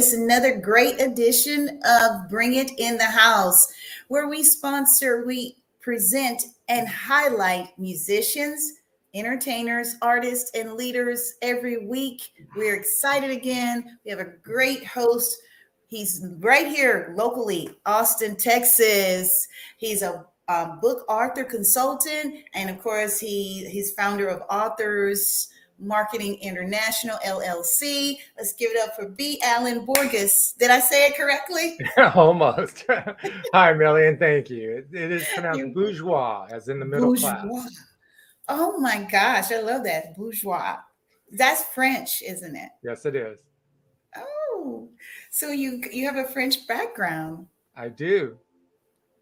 It's another great edition of Bring It in the House, where we sponsor, we present, and highlight musicians, entertainers, artists, and leaders every week. We're excited again. We have a great host. He's right here locally, Austin, Texas. He's a um, book author consultant, and of course, he he's founder of Authors Marketing International LLC. Let's give it up for B. Allen Borges. Did I say it correctly? Almost. Hi, Million. Thank you. It, it is pronounced you, bourgeois, as in the middle bourgeois. class. Oh my gosh, I love that bourgeois. That's French, isn't it? Yes, it is. Oh, so you you have a French background. I do.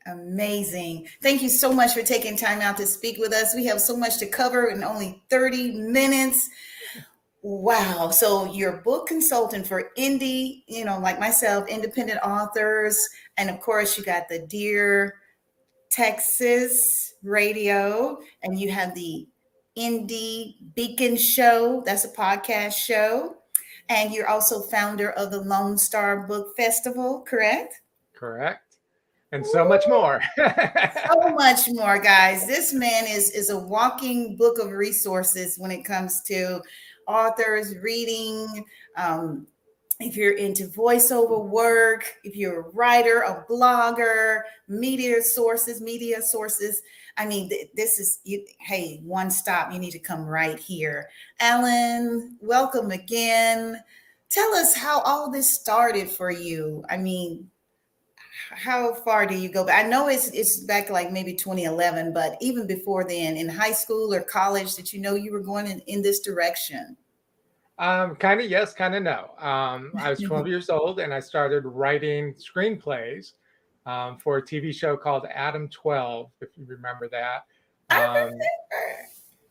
Amazing. Thank you so much for taking time out to speak with us. We have so much to cover in only 30 minutes. Wow. So you're book consultant for indie, you know, like myself, independent authors. And of course, you got the Dear Texas radio, and you have the Indie Beacon Show. That's a podcast show. And you're also founder of the Lone Star Book Festival, correct? Correct and so much more. so much more, guys. This man is is a walking book of resources when it comes to authors reading. Um, if you're into voiceover work, if you're a writer, a blogger, media sources, media sources. I mean, th- this is you, hey, one stop. You need to come right here. Allen, welcome again. Tell us how all this started for you. I mean, how far do you go back? I know it's it's back like maybe 2011, but even before then, in high school or college, did you know you were going in, in this direction? Um, kind of yes, kind of no. Um, I was 12 years old and I started writing screenplays um, for a TV show called Adam 12, if you remember that. I um, remember.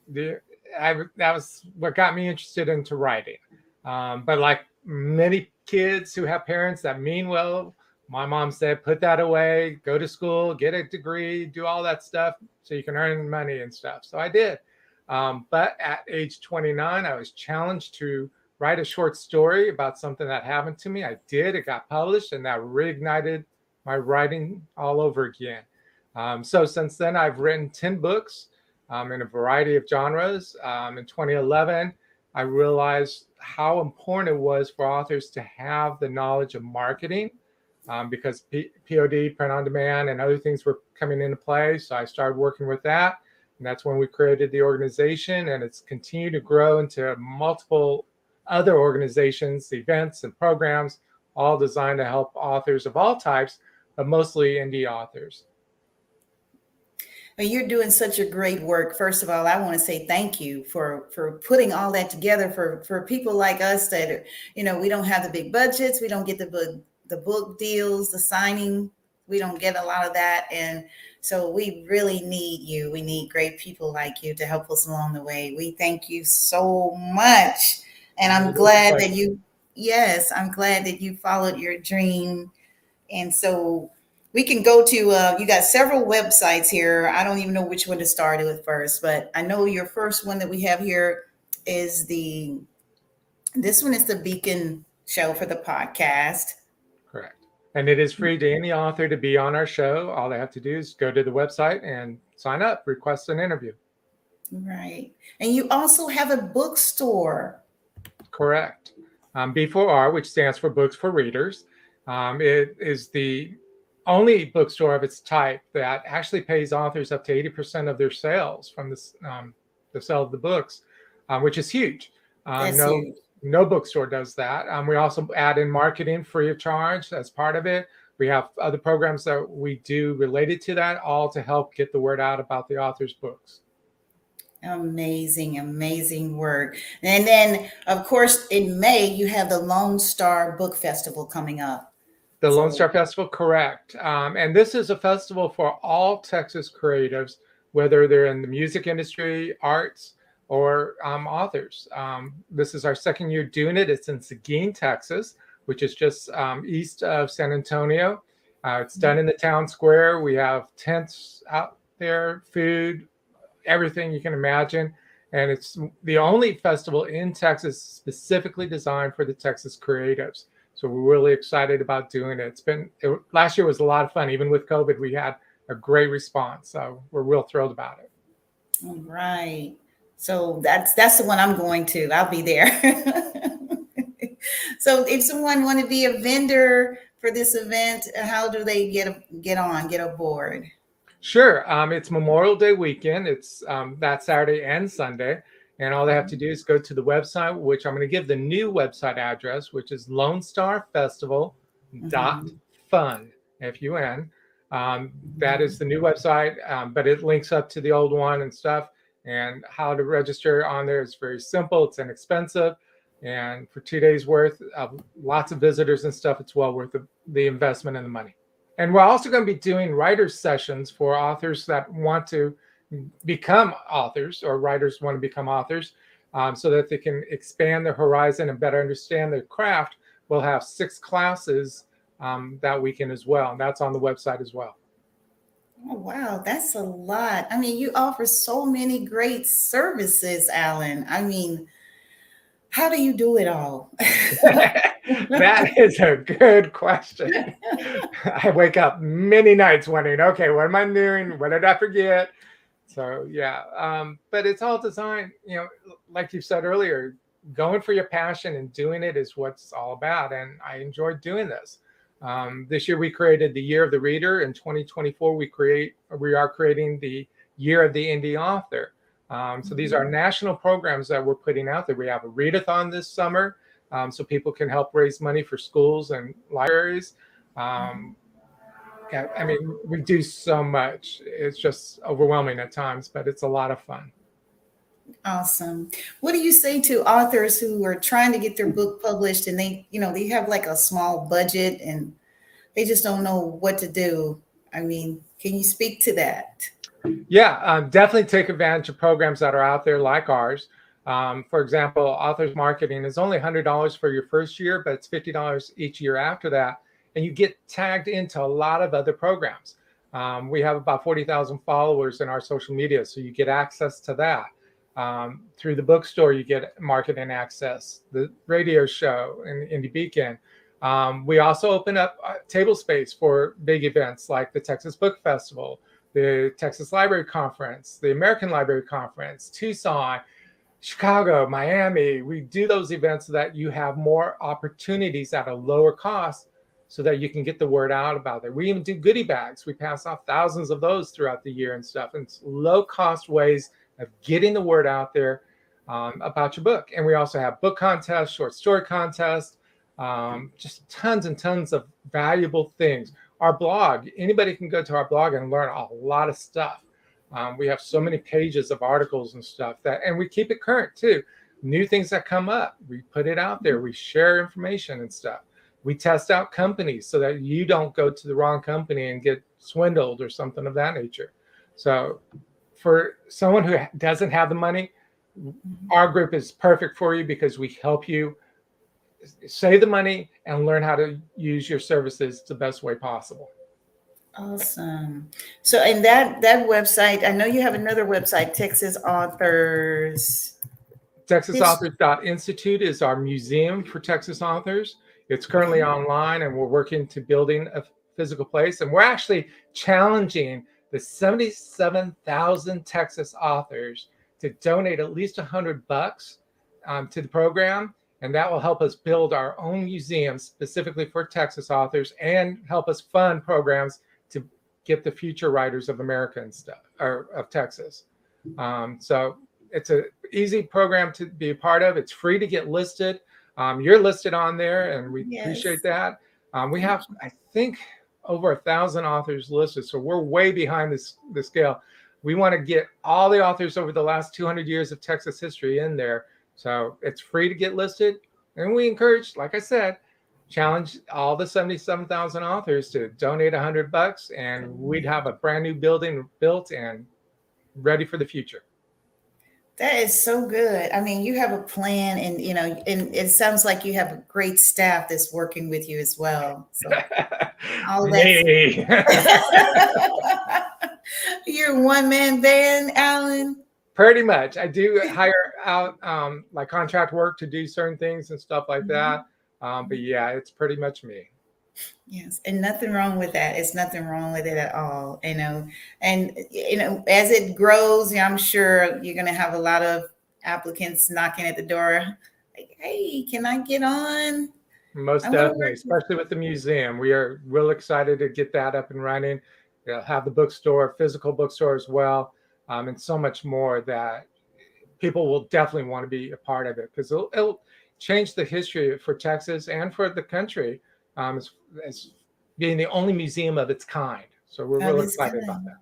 The, I, that was what got me interested into writing. Um, but like many kids who have parents that mean well my mom said, put that away, go to school, get a degree, do all that stuff so you can earn money and stuff. So I did. Um, but at age 29, I was challenged to write a short story about something that happened to me. I did. It got published, and that reignited my writing all over again. Um, so since then, I've written 10 books um, in a variety of genres. Um, in 2011, I realized how important it was for authors to have the knowledge of marketing um, because P- POD, print on demand, and other things were coming into play. So I started working with that. And that's when we created the organization, and it's continued to grow into multiple other organizations, events, and programs, all designed to help authors of all types, but mostly indie authors. Well, you're doing such a great work. First of all, I want to say thank you for for putting all that together for for people like us that are, you know we don't have the big budgets, we don't get the the book deals, the signing. We don't get a lot of that. And so we really need you. We need great people like you to help us along the way. We thank you so much. And I'm glad that you, yes, I'm glad that you followed your dream. And so we can go to, uh, you got several websites here. I don't even know which one to start with first, but I know your first one that we have here is the, this one is the Beacon show for the podcast. And it is free to any author to be on our show. All they have to do is go to the website and sign up, request an interview. Right. And you also have a bookstore. Correct. Um, B4R, which stands for Books for Readers, um, it is the only bookstore of its type that actually pays authors up to 80% of their sales from this, um, the sale of the books, um, which is huge. Um, no, huge no bookstore does that. Um, we also add in marketing free of charge as part of it. We have other programs that we do related to that, all to help get the word out about the author's books. Amazing, amazing work. And then, of course, in May, you have the Lone Star Book Festival coming up. The Lone Star Festival, correct. Um, and this is a festival for all Texas creatives, whether they're in the music industry, arts, or um, authors. Um, this is our second year doing it. It's in Seguin, Texas, which is just um, east of San Antonio. Uh, it's done in the town square. We have tents out there, food, everything you can imagine. And it's the only festival in Texas specifically designed for the Texas creatives. So we're really excited about doing it. It's been it, last year was a lot of fun. Even with COVID, we had a great response. So we're real thrilled about it. All right. So that's that's the one I'm going to. I'll be there. so if someone want to be a vendor for this event, how do they get get on, get aboard? Sure. Um, it's Memorial Day weekend. It's um, that Saturday and Sunday. And all they have to do is go to the website, which I'm going to give the new website address, which is Lone Star Festival dot fun f-u-n um, that is the new website um, but it links up to the old one and stuff and how to register on there is very simple it's inexpensive. And for two days worth of lots of visitors and stuff it's well worth the, the investment and the money. And we're also going to be doing writers sessions for authors that want to become authors or writers want to become authors um, so that they can expand their horizon and better understand their craft. We'll have six classes um, that weekend as well and that's on the website as well Oh, wow, that's a lot. I mean, you offer so many great services, Alan. I mean, how do you do it all? that is a good question. I wake up many nights wondering, okay, what am I doing? What did I forget? So yeah, um, but it's all designed, you know, like you said earlier, going for your passion and doing it is what's all about. And I enjoy doing this. Um, this year we created the Year of the Reader. In 2024, we create we are creating the Year of the Indie Author. Um, so these are national programs that we're putting out there. We have a readathon this summer, um, so people can help raise money for schools and libraries. Um, yeah, I mean, we do so much. It's just overwhelming at times, but it's a lot of fun. Awesome. What do you say to authors who are trying to get their book published and they, you know, they have like a small budget and they just don't know what to do? I mean, can you speak to that? Yeah, um, definitely take advantage of programs that are out there like ours. Um, for example, Authors Marketing is only $100 for your first year, but it's $50 each year after that. And you get tagged into a lot of other programs. Um, we have about 40,000 followers in our social media, so you get access to that. Um, through the bookstore, you get marketing access, the radio show in Indie Beacon. Um, we also open up uh, table space for big events like the Texas Book Festival, the Texas Library Conference, the American Library Conference, Tucson, Chicago, Miami. We do those events so that you have more opportunities at a lower cost so that you can get the word out about it. We even do goodie bags. We pass off thousands of those throughout the year and stuff. And it's low cost ways of getting the word out there um, about your book. And we also have book contests, short story contests, um, just tons and tons of valuable things. Our blog, anybody can go to our blog and learn a lot of stuff. Um, we have so many pages of articles and stuff that, and we keep it current too. New things that come up, we put it out there. We share information and stuff. We test out companies so that you don't go to the wrong company and get swindled or something of that nature. So for someone who doesn't have the money, our group is perfect for you because we help you save the money and learn how to use your services the best way possible. Awesome. So, in that that website, I know you have another website, Texas Authors. Texas TexasAuthors.institute is our museum for Texas authors. It's currently online, and we're working to building a physical place. And we're actually challenging the 77,000 Texas authors to donate at least 100 bucks um, to the program. And that will help us build our own museum specifically for Texas authors and help us fund programs to get the future writers of America and stuff or of Texas. Um, so it's an easy program to be a part of. It's free to get listed. Um, you're listed on there, and we yes. appreciate that. Um, we have, I think, over a thousand authors listed, so we're way behind this the scale. We want to get all the authors over the last 200 years of Texas history in there. So it's free to get listed, and we encourage, like I said, challenge all the 77,000 authors to donate 100 bucks, and we'd have a brand new building built and ready for the future. That is so good. I mean, you have a plan, and you know, and it sounds like you have a great staff that's working with you as well. So all that. You're one man band, Alan. Pretty much. I do hire out um, like contract work to do certain things and stuff like mm-hmm. that. Um, but yeah, it's pretty much me. Yes, and nothing wrong with that. It's nothing wrong with it at all, you know. And you know, as it grows, I'm sure you're gonna have a lot of applicants knocking at the door, like, "Hey, can I get on?" Most definitely, especially with the museum. We are real excited to get that up and running. We'll have the bookstore, physical bookstore as well, um, and so much more that people will definitely want to be a part of it because it'll, it'll change the history for Texas and for the country um, as, as being the only museum of its kind. So we're Of real its excited about that.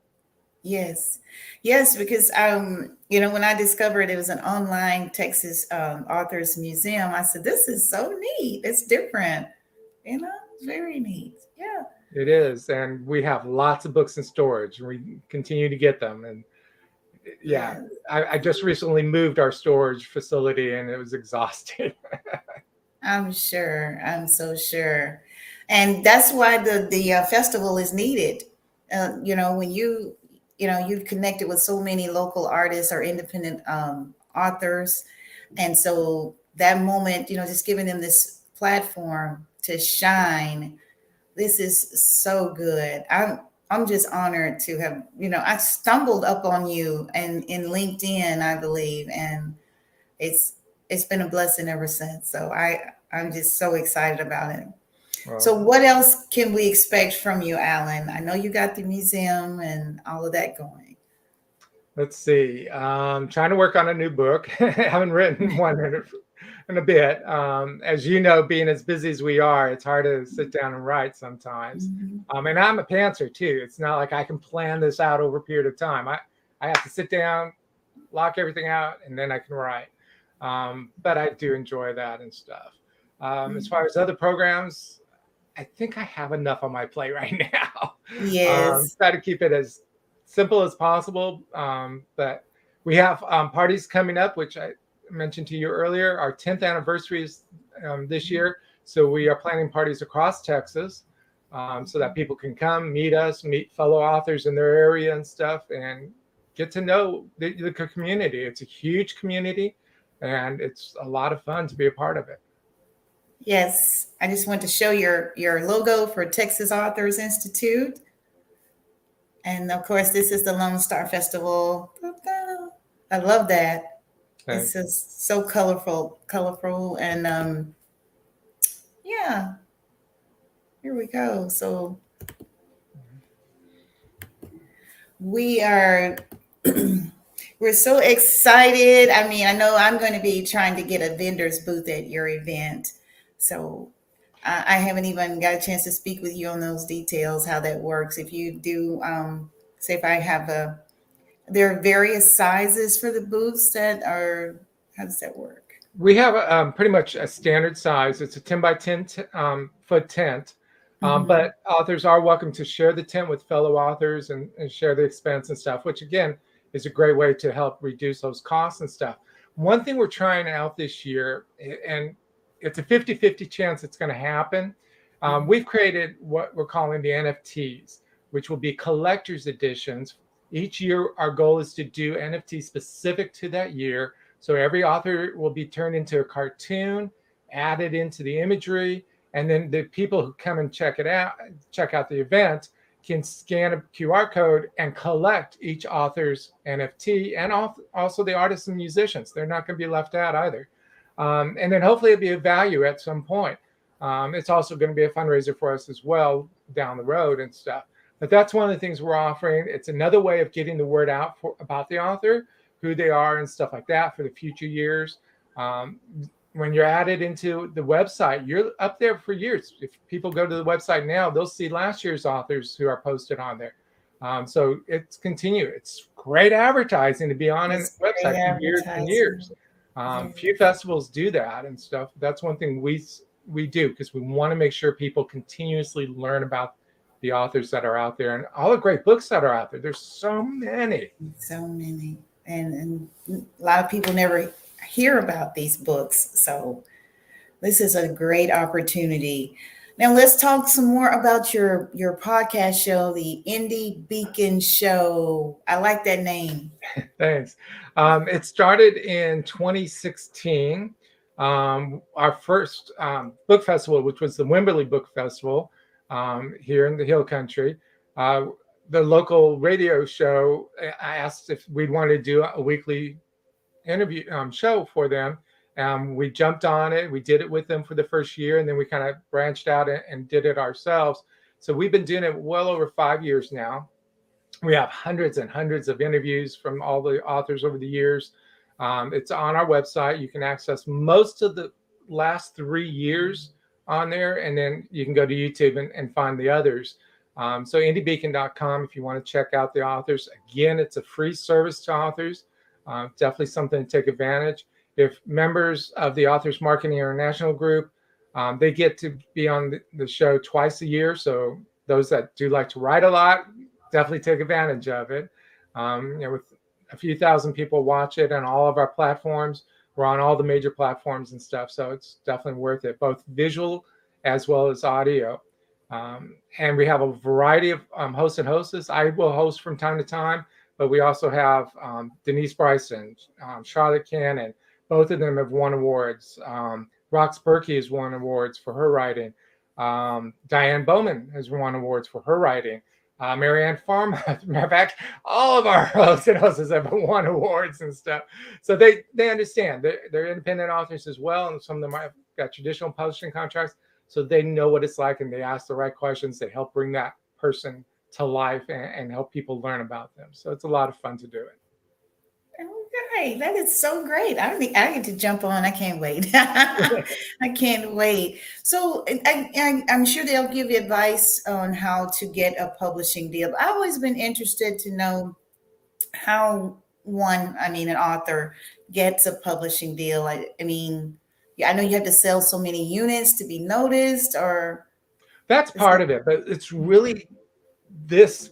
Yes, yes, because um, you know, when I discovered it was an online Texas um, authors museum, I said, "This is so neat. It's different." You know, very neat. Yeah. It is, and we have lots of books in storage. and We continue to get them, and yeah, I, I just recently moved our storage facility, and it was exhausting. I'm sure. I'm so sure, and that's why the the uh, festival is needed. Uh, you know, when you you know you've connected with so many local artists or independent um, authors, and so that moment, you know, just giving them this platform to shine. This is so good. I'm I'm just honored to have you know I stumbled up on you and in LinkedIn, I believe, and it's it's been a blessing ever since. So I I'm just so excited about it. So what else can we expect from you, Alan? I know you got the museum and all of that going. let's see. Um, trying to work on a new book. haven't written one in a, in a bit. Um, as you know, being as busy as we are, it's hard to sit down and write sometimes. Um, and I'm a pantser too. It's not like I can plan this out over a period of time. I, I have to sit down, lock everything out, and then I can write. Um, but I do enjoy that and stuff. Um, as far as other programs, I think I have enough on my plate right now. Um, Yes. try to keep it as simple as possible. Um, but we have um, parties coming up, which I mentioned to you earlier. Our 10th anniversary is um, this year. So we are planning parties across Texas um, so that people can come meet us, meet fellow authors in their area and stuff, and get to know the, the community. It's a huge community and it's a lot of fun to be a part of it. Yes. I just want to show your your logo for Texas Authors Institute. And of course, this is the Lone Star Festival. I love that. Thanks. This is so colorful, colorful, and um, yeah. Here we go. So we are we're so excited. I mean, I know I'm going to be trying to get a vendor's booth at your event, so I, I haven't even got a chance to speak with you on those details, how that works. If you do, um, say, if I have a, there are various sizes for the booths that are. How does that work? We have um, pretty much a standard size. It's a 10 by 10 t- um, foot tent. Um, Mhm. But authors are welcome to share the tent with fellow authors and, and share the expense and stuff, which again is a great way to help reduce those costs and stuff. One thing we're trying out this year, and it's a 50 50 chance it's going to happen. Um, we've created what we're calling the NFTs, which will be collector's editions. Each year, our goal is to do NFT specific to that year. So every author will be turned into a cartoon, added into the imagery, and then the people who come and check it out, check out the event, can scan a QR code and collect each author's NFT and also the artists and musicians. They're not going to be left out either. Um, and then hopefully it'll be a value at some point. Um, it's also going to be a fundraiser for us as well down the road and stuff. But that's one of the things we're offering. It's another way of getting the word out for, about the author, who they are, and stuff like that for the future years. Um, when you're added into the website, you're up there for years. If people go to the website now, they'll see last year's authors who are posted on there. Um, so it's continue. It's great advertising to be on a It's website for years and years. Um, few festivals do that and stuff. That's one thing we we do because we want to make sure people continuously learn about the authors that are out there and all the great books that are out there. There's so many. So many, and and a lot of people never hear about these books. So this is a great opportunity. Now let's talk some more about your your podcast show, the Indie Beacon Show. I like that name. Thanks. Um, it started in 2016. um, our first um, book festival, which was the Wimberley Book Festival um, here in the Hill Country. Uh, the local radio show asked if we'd want to do a weekly interview um, show for them. Um, we jumped on it. We did it with them for the first year, and then we kind of branched out and, and did it ourselves. So we've been doing it well over five years now. We have hundreds and hundreds of interviews from all the authors over the years. Um, it's on our website. You can access most of the last three years on there, and then you can go to YouTube and, and find the others. Um, so indiebeacon.com if you want to check out the authors. Again, it's a free service to authors. Uh, definitely something to take advantage. If members of the Authors Marketing International Group, um, they get to be on the, show twice a year. So those that do like to write a lot, definitely take advantage of it. Um, you know, with a few thousand people watch it on all of our platforms. We're on all the major platforms and stuff, so it's definitely worth it, both visual as well as audio. Um, and we have a variety of um, hosts and hostess. I will host from time to time, but we also have um, Denise Bryson, um, Charlotte Cannon. Both of them have won awards. Um, Rox Burkey has won awards for her writing. Um, Diane Bowman has won awards for her writing uh, Marianne Farm. Matter of fact, all of our hosts and have won awards and stuff. So they they understand. They're, they're independent authors as well, and some of them have got traditional publishing contracts. So they know what it's like, and they ask the right questions. They help bring that person to life and, and help people learn about them. So it's a lot of fun to do it. Okay, that is so great. I think I get to jump on. I can't wait. I can't wait. So I, am sure they'll give you advice on how to get a publishing deal. I've always been interested to know how one, I mean, an author gets a publishing deal. I, I mean, I know you have to sell so many units to be noticed, or that's part of it. But it's really this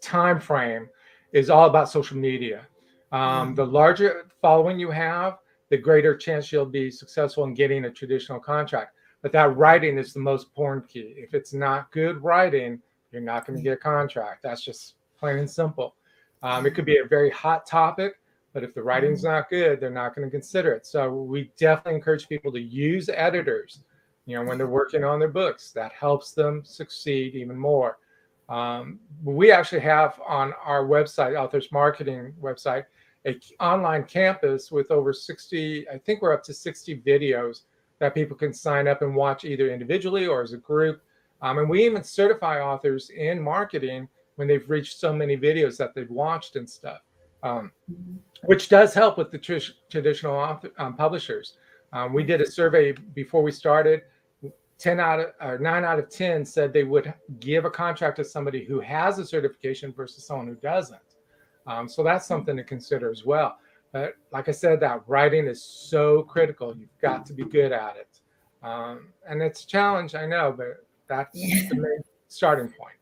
time frame is all about social media um, mm. the larger following you have, the greater chance you'll be successful in getting a traditional contract. But that writing is the most important key. If it's not good writing, you're not going to get a contract. That's just plain and simple. Um, it could be a very hot topic, but if the writing's mm. not good, they're not going to consider it. So we definitely encourage people to use editors, you know, when they're working on their books. That helps them succeed even more. Um, we actually have on our website, Authors Marketing website, a online campus with over 60 i think we're up to 60 videos that people can sign up and watch either individually or as a group. Um, and we even certify authors in marketing when they've reached so many videos that they've watched and stuff um, mm-hmm. which does help with the tr- traditional author, um, publishers. Um, we did a survey before we started. 10 out of or 9 out of 10 said they would give a contract to somebody who has a certification versus someone who doesn't um, so that's something to consider as well. But like I said, that writing is so critical. You've got to be good at it. Um, and it's a challenge, I know, but that's yeah. the main starting point.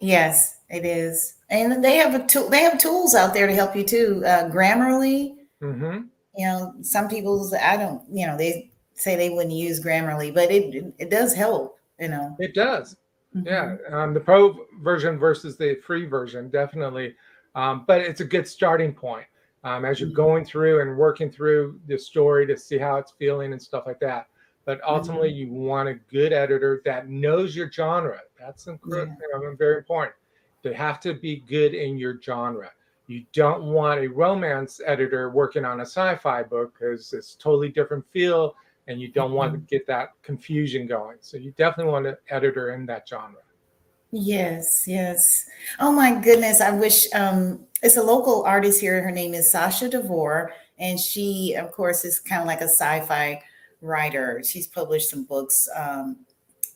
Yes, it is. And they have a tool. They have tools out there to help you too. Uh, Grammarly. Mm-hmm. You know, some people I don't. You know, they say they wouldn't use Grammarly, but it it does help. You know, it does. Mm-hmm. Yeah, um, the pro version versus the free version definitely um, but it's a good starting point um, as you're mm-hmm. going through and working through the story to see how it's feeling and stuff like that. But ultimately, mm-hmm. you want a good editor that knows your genre. That's incredible, yeah. very important. They have to be good in your genre. You don't want a romance editor working on a sci-fi book because it's totally different feel, and you don't mm-hmm. want to mm-hmm. get that confusion going. So you definitely want an editor in that genre. Yes, yes. Oh my goodness. I wish um it's a local artist here. Her name is Sasha DeVore, and she, of course, is kind of like a sci-fi writer. She's published some books. Um,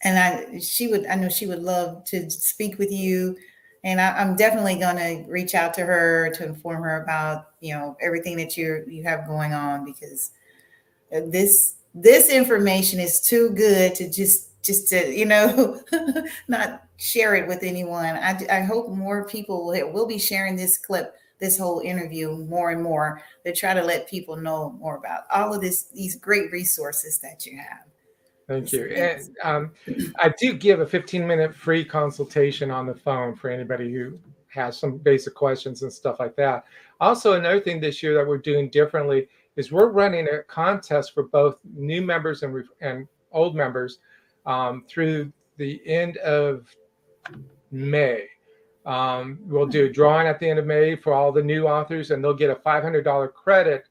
and I she would I know she would love to speak with you. And I, I'm definitely gonna reach out to her to inform her about, you know, everything that you you have going on because uh, this this information is too good to just just to you know not share it with anyone. I, I hope more people will, will be sharing this clip this whole interview more and more to try to let people know more about all of this these great resources that you have. Thank you. and um, i do give a 15 minute free consultation on the phone for anybody who has some basic questions and stuff like that. Also another thing this year that we're doing differently is we're running a contest for both new members and, and old members um, through the end of May. Um, we'll do a drawing at the end of May for all the new authors, and they'll get a $500 credit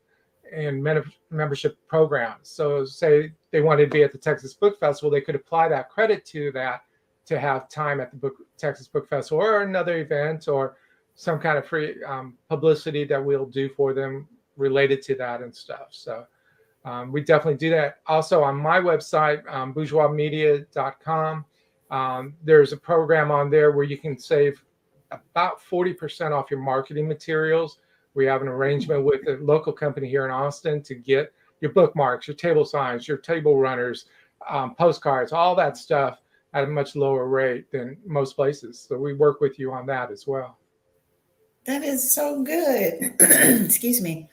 in membership programs. So, say they wanted to be at the Texas Book Festival, they could apply that credit to that to have time at the book, Texas Book Festival or another event or some kind of free um, publicity that we'll do for them related to that and stuff. So um, we definitely do that. Also on my website, um, bourgeoismedia.com, um, there's a program on there where you can save about 40% off your marketing materials. We have an arrangement with a local company here in Austin to get your bookmarks, your table signs, your table runners, um, postcards, all that stuff at a much lower rate than most places. So we work with you on that as well. That is so good. Excuse me.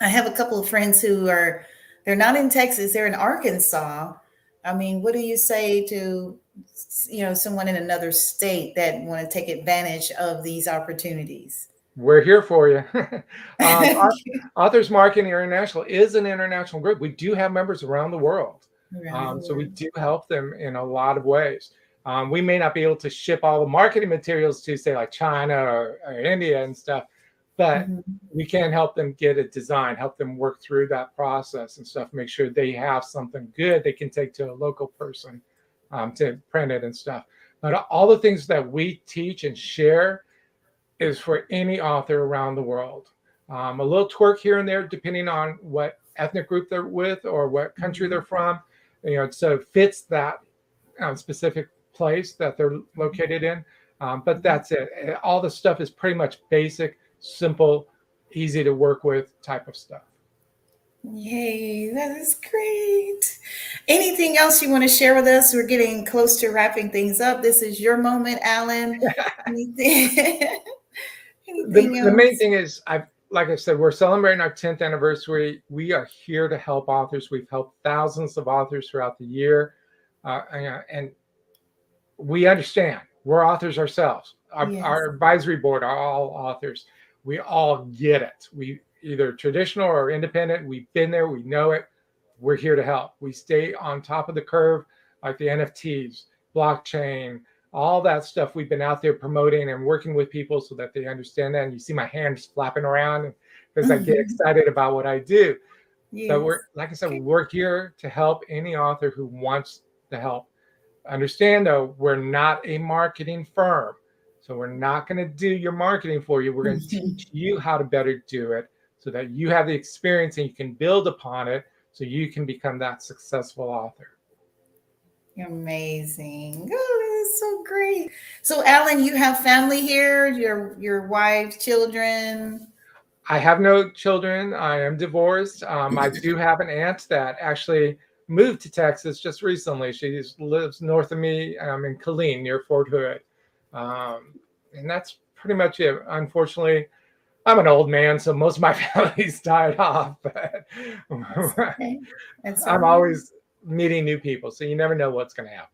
I have a couple of friends who are they're not in Texas, they're in Arkansas. I mean, what do you say to you know someone in another state that want to take advantage of these opportunities? We're here for you. um, Authors Marketing International is an international group. We do have members around the world. Um, so we do help them in a lot of ways. Um, we may not be able to ship all the marketing materials to say like China or, or India and stuff, but mm-hmm. we can help them get a design, help them work through that process and stuff, make sure they have something good they can take to a local person um, to print it and stuff. But all the things that we teach and share is for any author around the world. Um, a little twerk here and there, depending on what ethnic group they're with or what country they're mm-hmm. from you know, so it fits that um, specific place that they're located in. Um, but that's it. All the stuff is pretty much basic, simple, easy to work with type of stuff. Yay, that is great. Anything else you want to share with us? We're getting close to wrapping things up. This is your moment, Alan. Anything, anything the, the, main thing is I've like I said, we're celebrating our 10th anniversary. We are here to help authors. We've helped thousands of authors throughout the year. Uh, and we understand we're authors ourselves. Our, yes. our, advisory board are all authors. We all get it. We either traditional or independent. We've been there. We know it. We're here to help. We stay on top of the curve, like the NFTs, blockchain, all that stuff we've been out there promoting and working with people so that they understand that. And you see my hands flapping around because I get excited about what I do. Yes. But we're like I said, we're here to help any author who wants to help. Understand though, we're not a marketing firm. So we're not going to do your marketing for you. We're going to teach you how to better do it so that you have the experience and you can build upon it so you can become that successful author. Amazing. Oh, that's so great. So Alan, you have family here, your your wife, children. I have no children. I am divorced. Um, I do have an aunt that actually moved to Texas just recently. She lives north of me um, in Killeen near Fort Hood. Um, and that's pretty much it. Unfortunately, I'm an old man, so most of my family's died off. But okay. I'm always meeting new people. So you never know what's going to happen.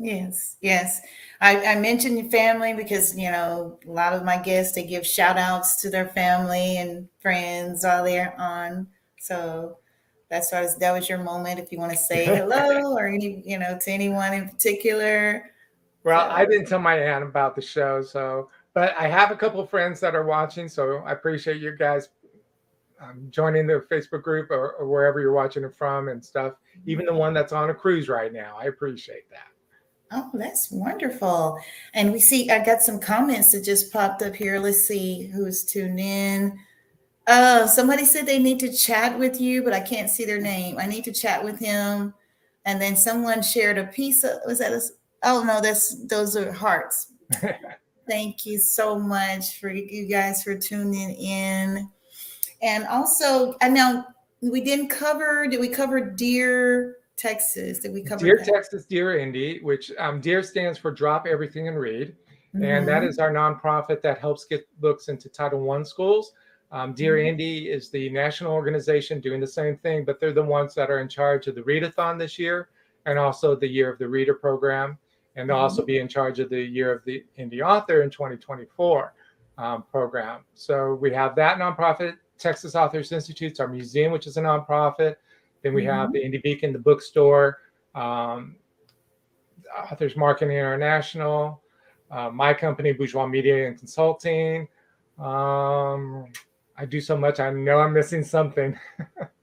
Yes, yes. I, I mentioned family because, you know, a lot of my guests, they give shout outs to their family and friends while they're on. So that's why that was your moment if you want to say hello or any, you know, to anyone in particular. Well, so. I didn't tell my aunt about the show. So, but I have a couple of friends that are watching. So I appreciate you guys um, joining the Facebook group or, or, wherever you're watching it from and stuff. Even the one that's on a cruise right now, I appreciate that. Oh, that's wonderful. And we see, I got some comments that just popped up here. Let's see who's tuned in. Uh, somebody said they need to chat with you, but I can't see their name. I need to chat with him. And then someone shared a piece of, was that a, oh no, that's, those are hearts. Thank you so much for you guys for tuning in. And also, I know we didn't cover, did we cover Dear Texas? Did we cover Dear? Texas, Dear Indie, which um, Dear stands for Drop Everything and Read. Mm-hmm. And that mm-hmm. our nonprofit that helps get books into Title One schools. Um, Dear mm-hmm. Indie is the national organization doing the same thing, but they're the ones that are in charge of the readathon this year and also the Year of the Reader program. And they'll mm-hmm. also be in charge of the Year of the Indie Author in 2024 um, program. So we have that nonprofit Texas Authors Institutes, our museum, which is a nonprofit. Then we have the Indie Beacon, the bookstore, um, Authors Marketing International, uh, my company, Bourgeois Media and Consulting. Um, I do so much. I know I'm missing something.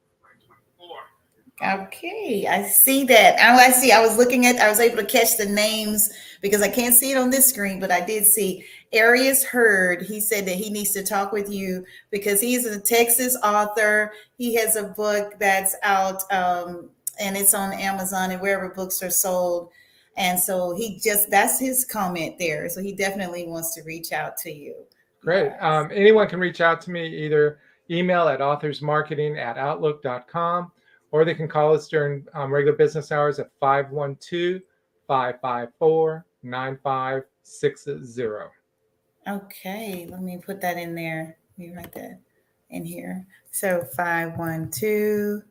Okay, I see that. Oh, I see. I was looking at, I was able to catch the names because I can't see it on this screen, but I did see Arius Heard. He said that he needs to talk with you because he's a Texas author. He has a book that's out um, and it's on Amazon and wherever books are sold. And so he just, that's his comment there. So he definitely wants to reach out to you. Great. Um, anyone can reach out to me either email at authorsmarketing at outlook.com or they can call us during um, regular business hours at 512 554 9560. Okay, let me put that in there. Let me write that in here. So 512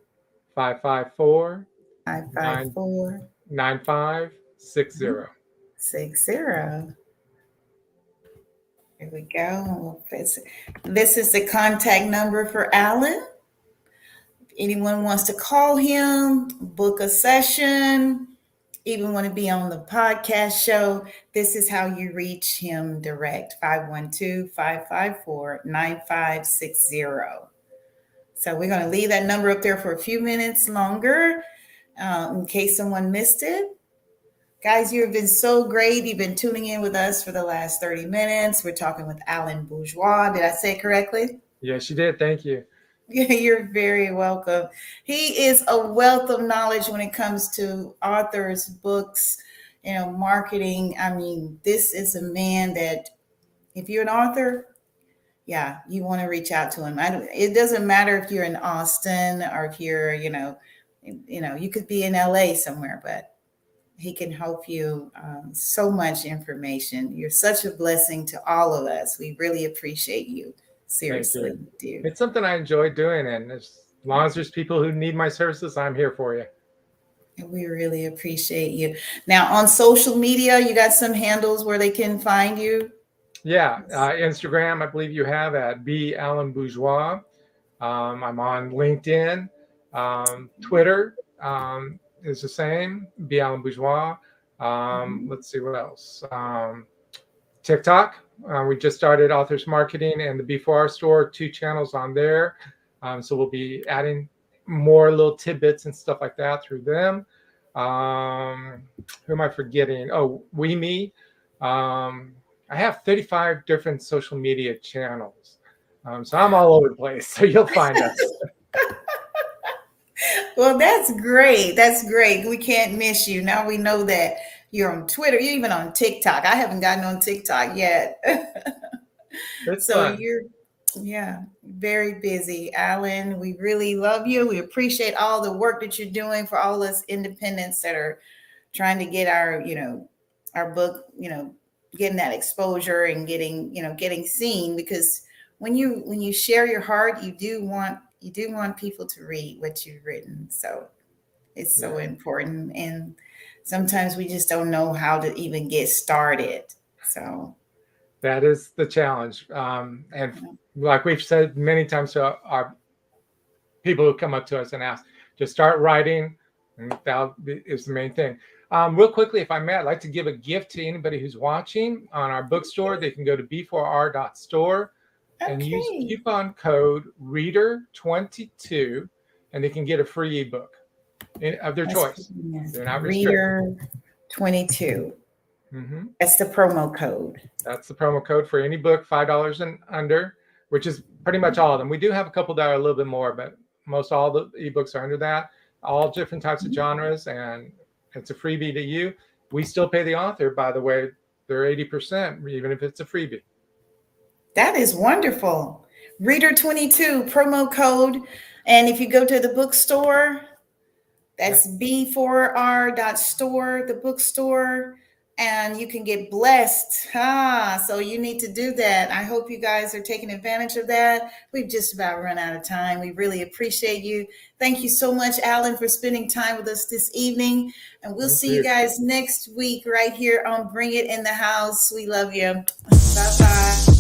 554 554 9560. 60. Here we go. This is the contact number for Alan. Anyone wants to call him, book a session, even want to be on the podcast show, this is how you reach him direct 512 554 9560. So we're going to leave that number up there for a few minutes longer uh, in case someone missed it. Guys, you have been so great. You've been tuning in with us for the last 30 minutes. We're talking with Alan Bourgeois. Did I say correctly? Yes, you did. Thank you. You're very welcome. He is a wealth of knowledge when it comes to authors, books, you know, marketing. I mean, this is a man that if you're an author, yeah, you want to reach out to him. I don't, it doesn't matter if you're in Austin or if you're, you know, you know, you could be in LA somewhere, but he can help you um, so much information. You're such a blessing to all of us. We really appreciate you. Seriously, dude. It's something I enjoy doing. And as long as there's people who need my services, I'm here for you. And we really appreciate you. Now, on social media, you got some handles where they can find you. Yeah, uh, Instagram, I believe you have at B Allen Bourgeois. Um, I'm on LinkedIn. Um, Twitter um, is the same, B Allen Bourgeois. Um, let's see what else. Um, TikTok, uh, we just started Authors Marketing and the B4R store, two channels on there. Um, so we'll be adding more little tidbits and stuff like that through them. Um, who am I forgetting? Oh, We Me. Um, I have 35 different social media channels. Um, so I'm all over the place. So you'll find us. Well, that's great. That's great. We can't miss you. Now we know that you're on Twitter. You're even on TikTok. I haven't gotten on TikTok yet. So fun. you're, yeah, very busy. Alan, we really love you. We appreciate all the work that you're doing for all us independents that are trying to get our, you know, our book, you know, getting that exposure and getting, you know, getting seen because when you when you share your heart, you do want you do want people to read what you've written. So it's so Yeah. important. And sometimes we just don't know how to even get started. So That is the challenge. Um, and like we've said many times to our, our people who come up to us and ask, just start writing, and that is the main thing. Um, real quickly, if I may, I'd like to give a gift to anybody who's watching on our bookstore. They can go to b4r.store and use coupon code reader22 and they can get a free ebook of their choice. They're not restricted. Reader 22. hmm That's the promo code. That's the promo code for any book, five dollars and under, which is pretty much all of them. We do have a couple that are a little bit more, but most all the ebooks are under that. All different types of genres, and it's a freebie to you. We still pay the author, by the way. They're eighty percent, even if it's a freebie. That is wonderful. Reader 22 promo code. And if you go to the bookstore, that's b4r.store, the bookstore, and you can get blessed. Ah, so you need to do that. I hope you guys are taking advantage of that. We've just about run out of time. We really appreciate you. Thank you so much, Alan, for spending time with us this evening. And we'll Thank see you you. guys next week right here on Bring It in the House. We love you. Bye bye.